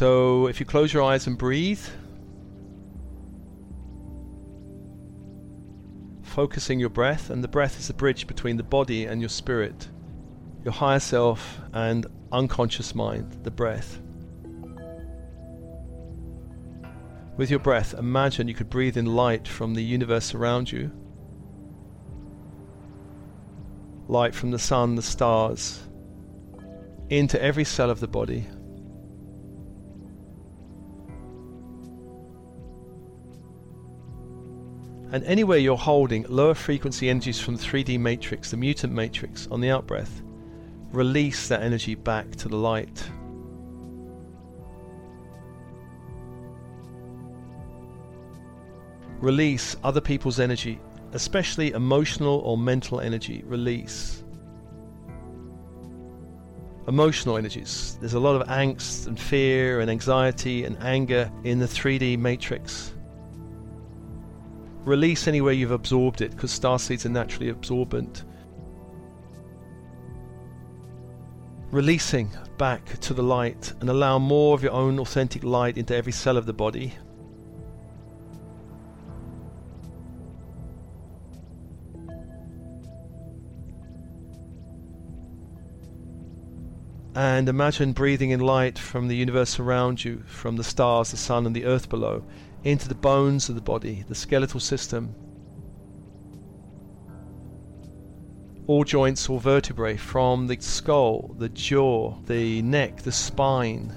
So if you close your eyes and breathe, focusing your breath, and the breath is the bridge between the body and your spirit, your higher self and unconscious mind, the breath. With your breath, imagine you could breathe in light from the universe around you. Light from the sun, the stars, into every cell of the body. And anywhere you're holding lower frequency energies from the 3D matrix, the mutant matrix, on the outbreath, release that energy back to the light. Release other people's energy, especially emotional or mental energy. Release. Emotional energies. There's a lot of angst and fear and anxiety and anger in the 3D matrix Release anywhere you've absorbed it, because star seeds are naturally absorbent. Releasing back to the light and allow more of your own authentic light into every cell of the body. And imagine breathing in light from the universe around you, from the stars, the sun, and the earth below, into the bones of the body, the skeletal system. All joints, all vertebrae, from the skull, the jaw, the neck, the spine.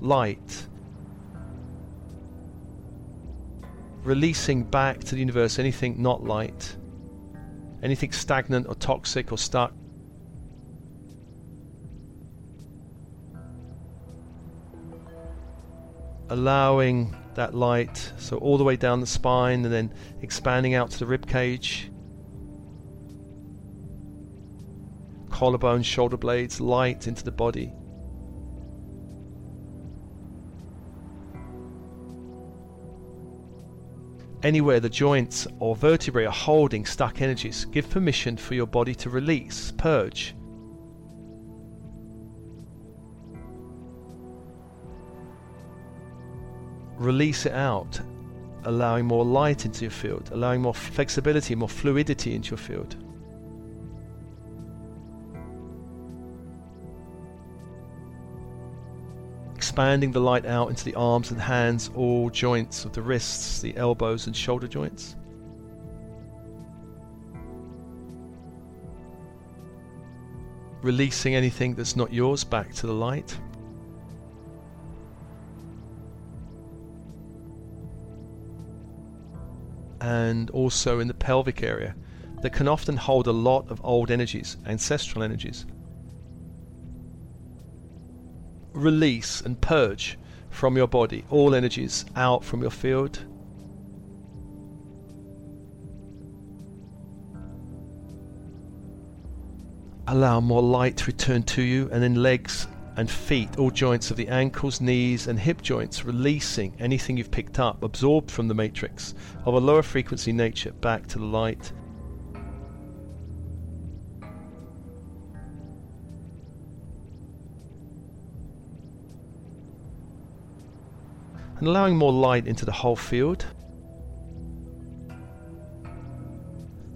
Light. Releasing back to the universe anything not light, anything stagnant or toxic or stuck. allowing that light so all the way down the spine and then expanding out to the rib cage collarbone shoulder blades light into the body anywhere the joints or vertebrae are holding stuck energies give permission for your body to release purge release it out, allowing more light into your field, allowing more flexibility, more fluidity into your field. Expanding the light out into the arms and hands, all joints of the wrists, the elbows, and shoulder joints. Releasing anything that's not yours back to the light. and also in the pelvic area that can often hold a lot of old energies, ancestral energies. Release and purge from your body all energies out from your field. Allow more light to return to you, and then legs and feet, all joints of the ankles, knees, and hip joints, releasing anything you've picked up, absorbed from the matrix of a lower frequency nature back to the light. And allowing more light into the whole field.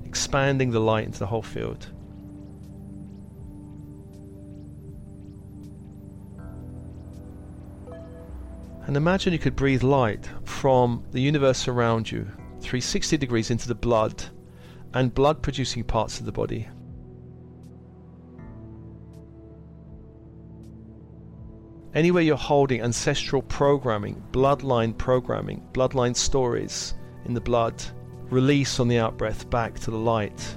Expanding the light into the whole field. And imagine you could breathe light from the universe around you, 360 degrees into the blood and blood producing parts of the body. Anywhere you're holding ancestral programming, bloodline programming, bloodline stories in the blood, release on the outbreath back to the light.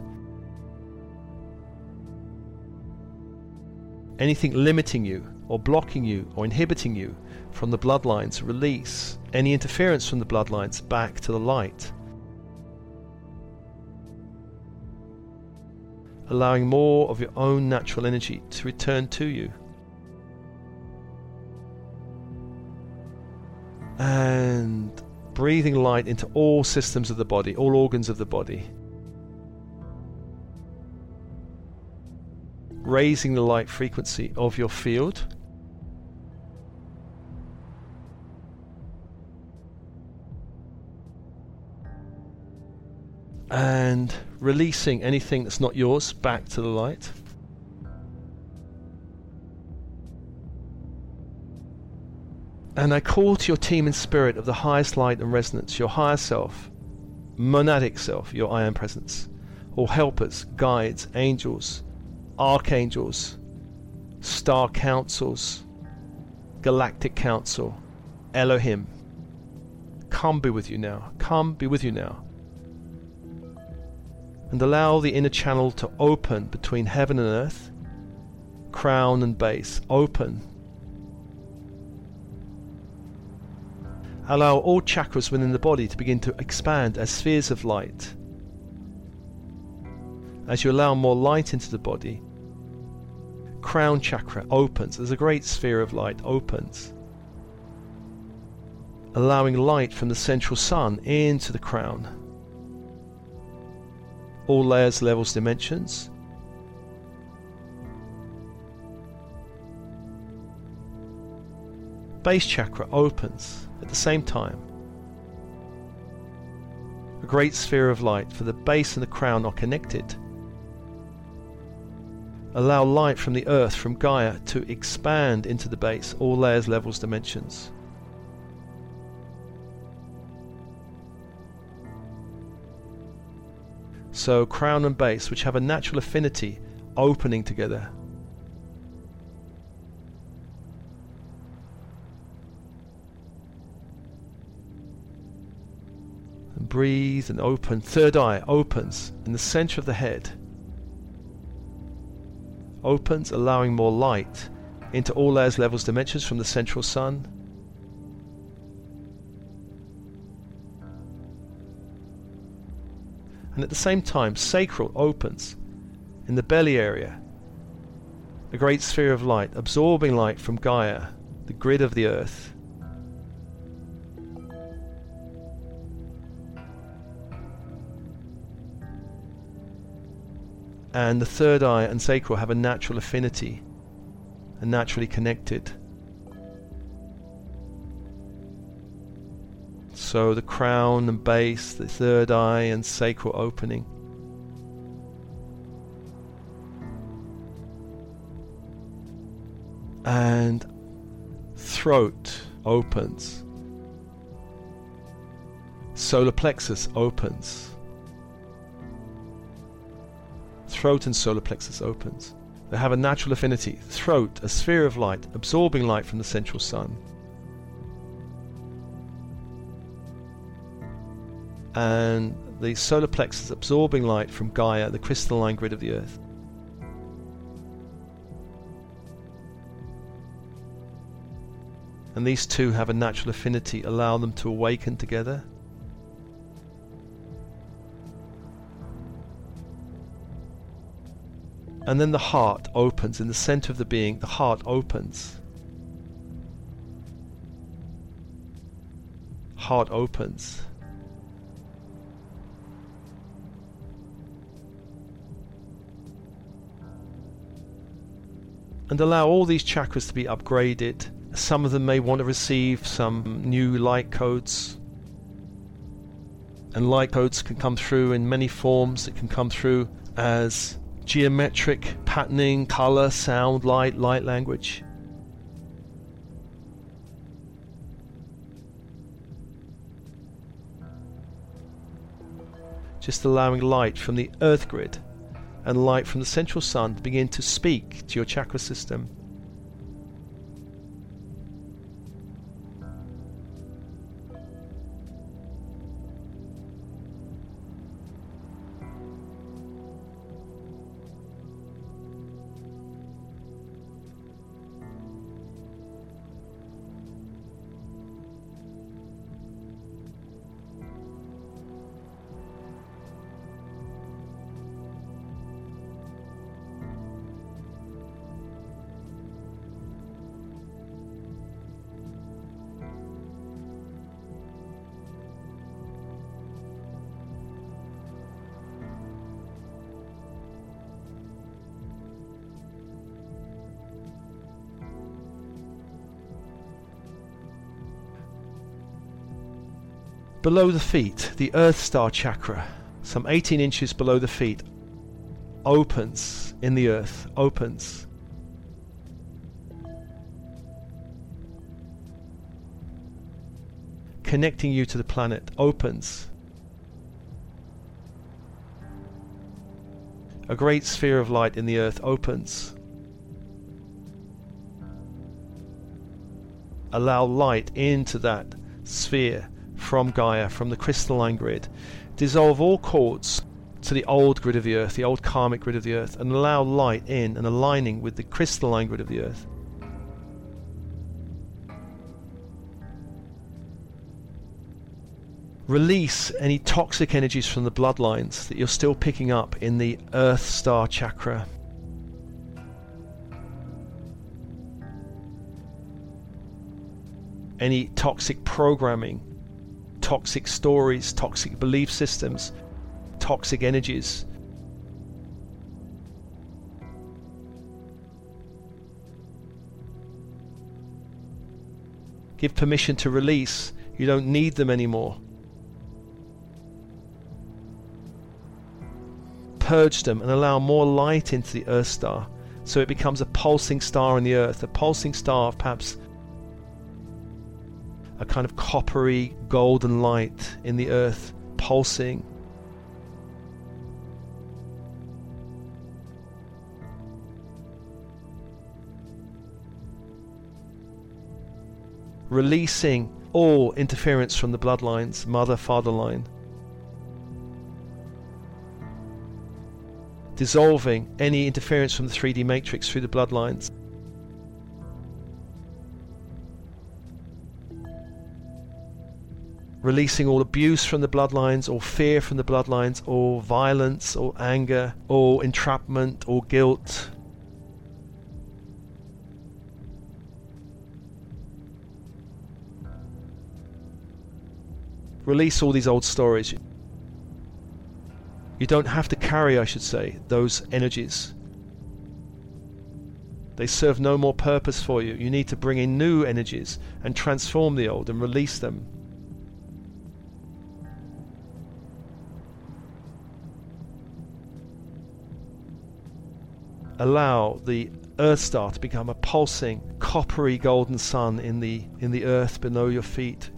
Anything limiting you, or blocking you, or inhibiting you, from the bloodlines, release any interference from the bloodlines back to the light. Allowing more of your own natural energy to return to you. And breathing light into all systems of the body, all organs of the body. raising the light frequency of your field. And releasing anything that's not yours back to the light. And I call to your team in spirit of the highest light and resonance, your higher self, monadic self, your I am presence, all helpers, guides, angels, archangels, star councils, galactic council, Elohim. Come be with you now. Come be with you now. And allow the inner channel to open between heaven and earth, crown and base. Open Allow all chakras within the body to begin to expand as spheres of light. As you allow more light into the body, crown chakra opens as a great sphere of light opens, allowing light from the central sun into the crown. All layers, levels, dimensions. Base chakra opens at the same time. A great sphere of light, for the base and the crown are connected. Allow light from the earth, from Gaia, to expand into the base, all layers, levels, dimensions. So, crown and base, which have a natural affinity, opening together. Breathe and open. Third eye opens in the center of the head. Opens, allowing more light into all layers, levels, dimensions from the central sun. And at the same time, sacral opens in the belly area. A great sphere of light, absorbing light from Gaia, the grid of the earth. And the third eye and sacral have a natural affinity and naturally connected. So the crown and base, the third eye and sacral opening. And throat opens. Solar plexus opens throat and solar plexus opens. They have a natural affinity. Throat, a sphere of light, absorbing light from the central sun. And the solar plexus absorbing light from Gaia, the crystalline grid of the earth. And these two have a natural affinity, allow them to awaken together. And then the heart opens in the center of the being, the heart opens. Heart opens. And allow all these chakras to be upgraded. Some of them may want to receive some new light codes. And light codes can come through in many forms. It can come through as geometric patterning, color, sound, light, light language. Just allowing light from the earth grid and light from the central sun to begin to speak to your chakra system. Below the feet, the Earth Star chakra, some 18 inches below the feet, opens in the earth, opens. Connecting you to the planet, opens. A great sphere of light in the earth opens. Allow light into that sphere from Gaia, from the crystalline grid. Dissolve all cords to the old grid of the earth, the old karmic grid of the earth, and allow light in and aligning with the crystalline grid of the earth. Release any toxic energies from the bloodlines that you're still picking up in the Earth Star chakra. Any toxic programming, toxic stories, toxic belief systems, toxic energies. Give permission to release. You don't need them anymore. Purge them and allow more light into the Earth star so it becomes a pulsing star in the Earth, a pulsing star of perhaps a kind of coppery golden light in the Earth, pulsing releasing all interference from the bloodlines, mother father line. Dissolving any interference from the 3D matrix through the bloodlines. Releasing all abuse from the bloodlines, or fear from the bloodlines, or violence, or anger, or entrapment, or guilt, Release all these old stories. You don't have to carry, I should say, those energies. They serve no more purpose for you. You need to bring in new energies and transform the old and release them. Allow the Earth Star to become a pulsing, coppery golden sun in the in the earth below your feet.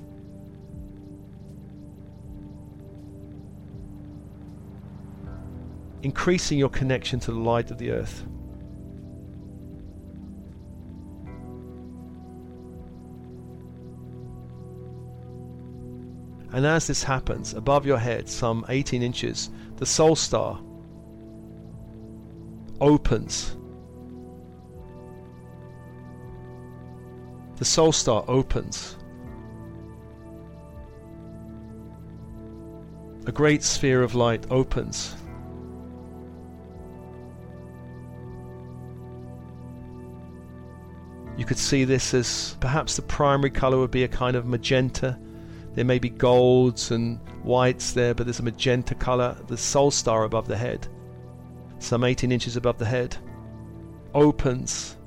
increasing your connection to the light of the earth. And as this happens, above your head, some 18 inches, the soul star opens. The soul star opens. A great sphere of light opens. You could see this as perhaps the primary colour would be a kind of magenta. There may be golds and whites there, but there's a magenta colour. The soul star above the head, some 18 inches above the head, opens.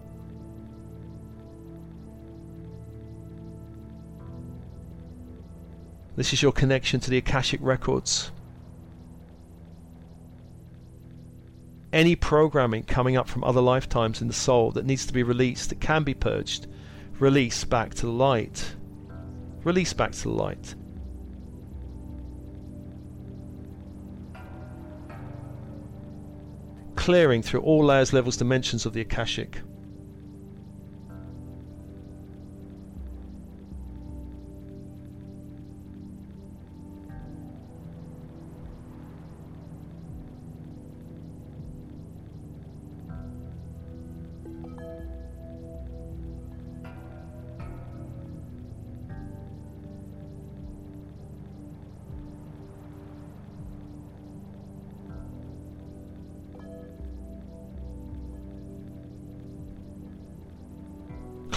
This is your connection to the Akashic records. any programming coming up from other lifetimes in the soul that needs to be released, that can be purged, release back to the light. Release back to the light. Clearing through all layers, levels, dimensions of the Akashic.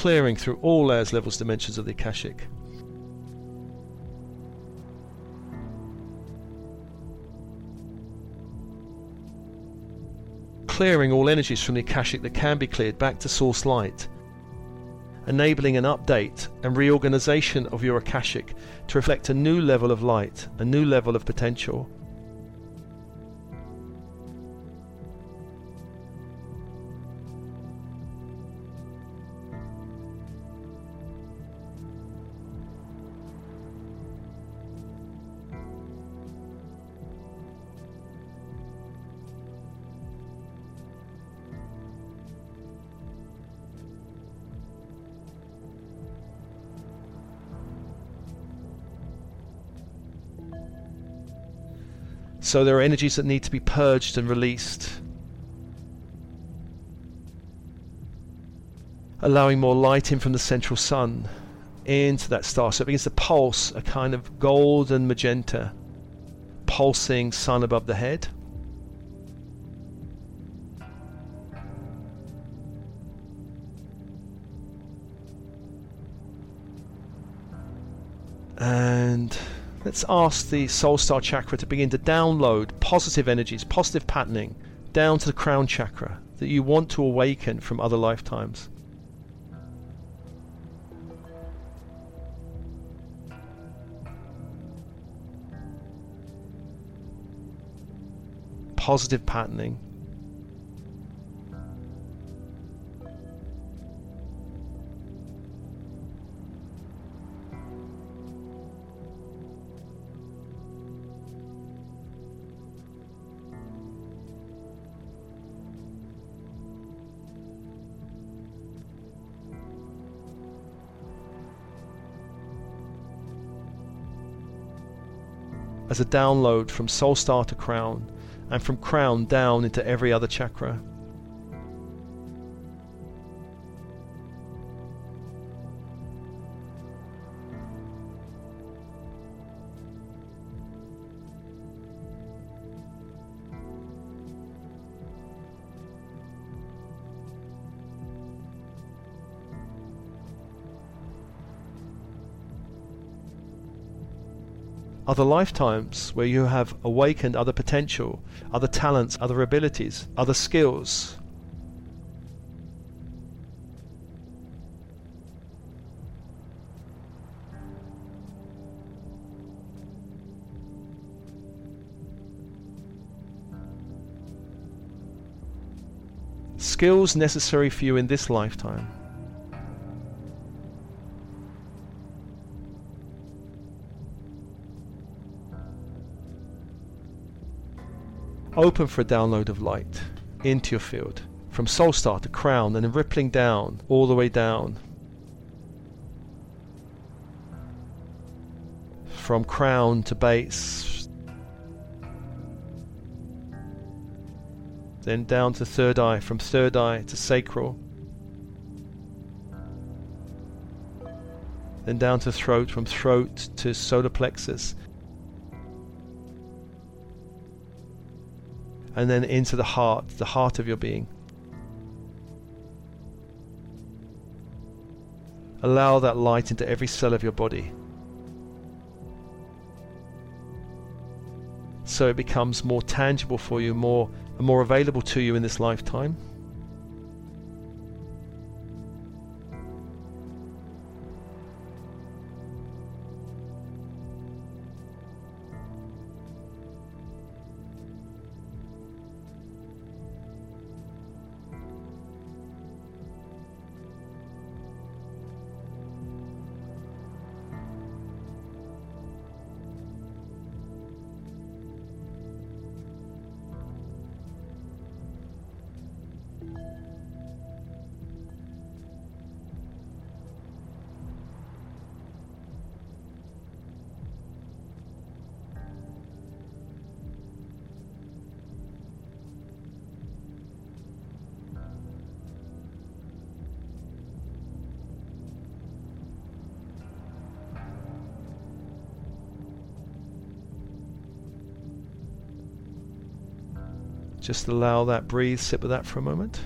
Clearing through all layers, levels, dimensions of the Akashic. Clearing all energies from the Akashic that can be cleared back to source light. enabling an update and reorganization of your Akashic to reflect a new level of light, a new level of potential. So there are energies that need to be purged and released. Allowing more light in from the central sun into that star. So it begins to pulse a kind of golden magenta, pulsing sun above the head. Let's ask the Soul Star chakra to begin to download positive energies, positive patterning down to the crown chakra that you want to awaken from other lifetimes. Positive patterning a download from Soul Star to Crown, and from Crown down into every other chakra. Other lifetimes where you have awakened other potential, other talents, other abilities, other skills. Skills necessary for you in this lifetime. Open for a download of light into your field from soul star to crown and then rippling down all the way down. From crown to base. Then down to third eye from third eye to sacral. Then down to throat from throat to solar plexus and then into the heart, the heart of your being. Allow that light into every cell of your body. So it becomes more tangible for you, more more available to you in this lifetime. Just allow that breathe, sit with that for a moment.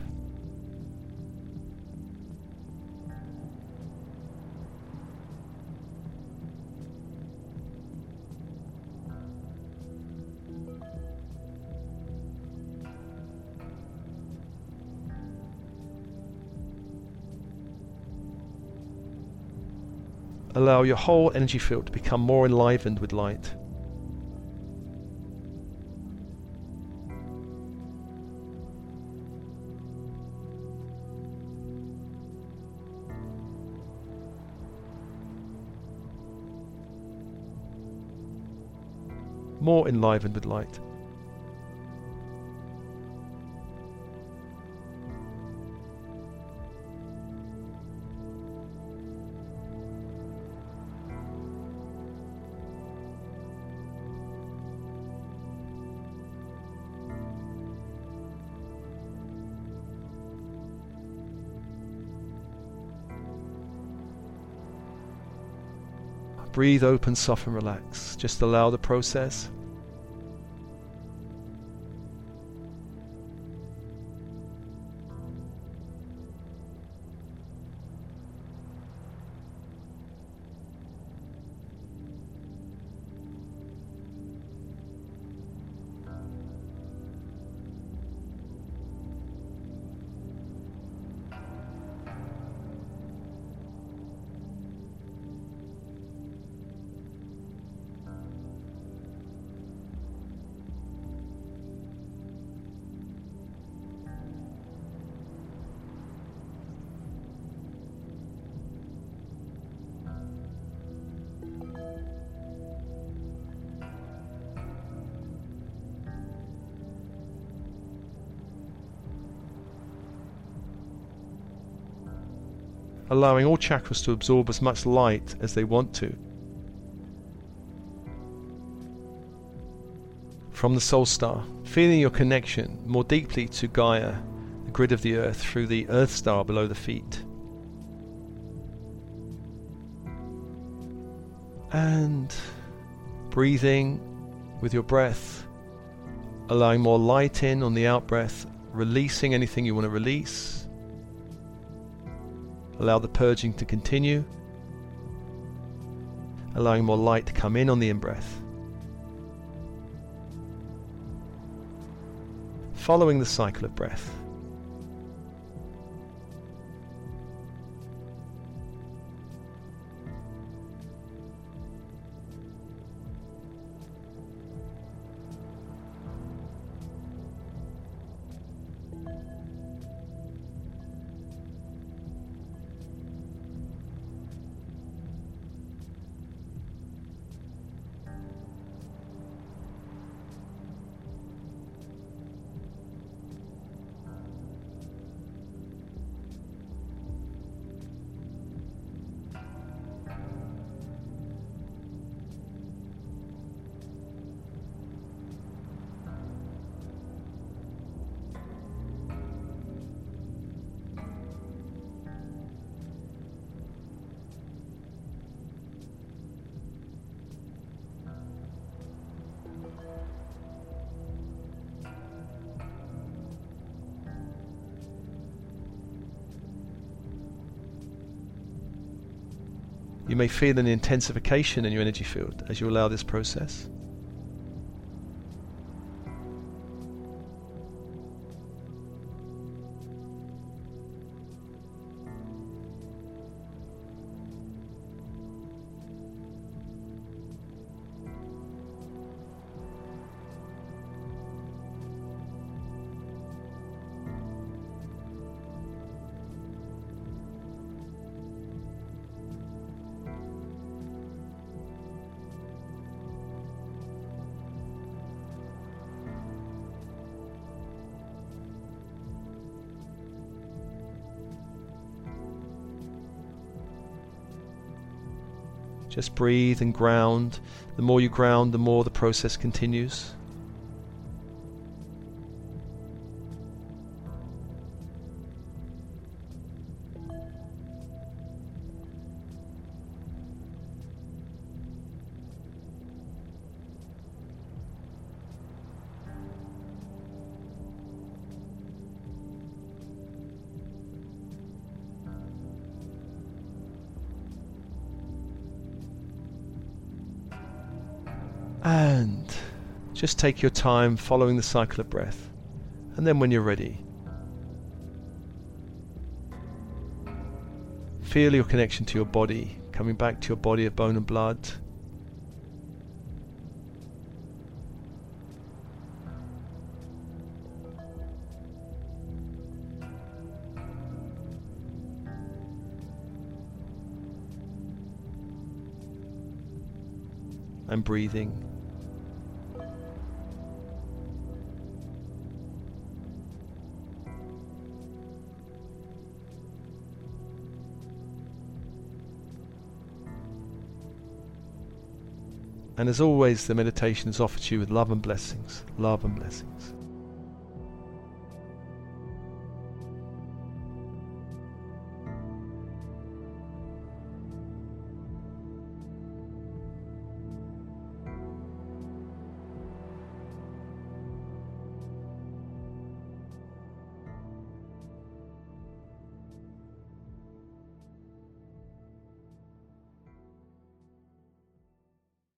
allow your whole energy field to become more enlivened with light. More enlivened with light. Breathe open, soften, relax. Just allow the process. Allowing all chakras to absorb as much light as they want to. From the soul star, feeling your connection more deeply to Gaia, the grid of the earth, through the earth star below the feet. And breathing with your breath, allowing more light in on the out breath, releasing anything you want to release Allow the purging to continue, allowing more light to come in on the in breath. Following the cycle of breath. You may feel an intensification in your energy field as you allow this process. Just breathe and ground. The more you ground, the more the process continues. Just take your time following the cycle of breath. And then when you're ready, feel your connection to your body coming back to your body of bone and blood. and breathing. And as always, the meditation is offered to you with love and blessings. Love and blessings.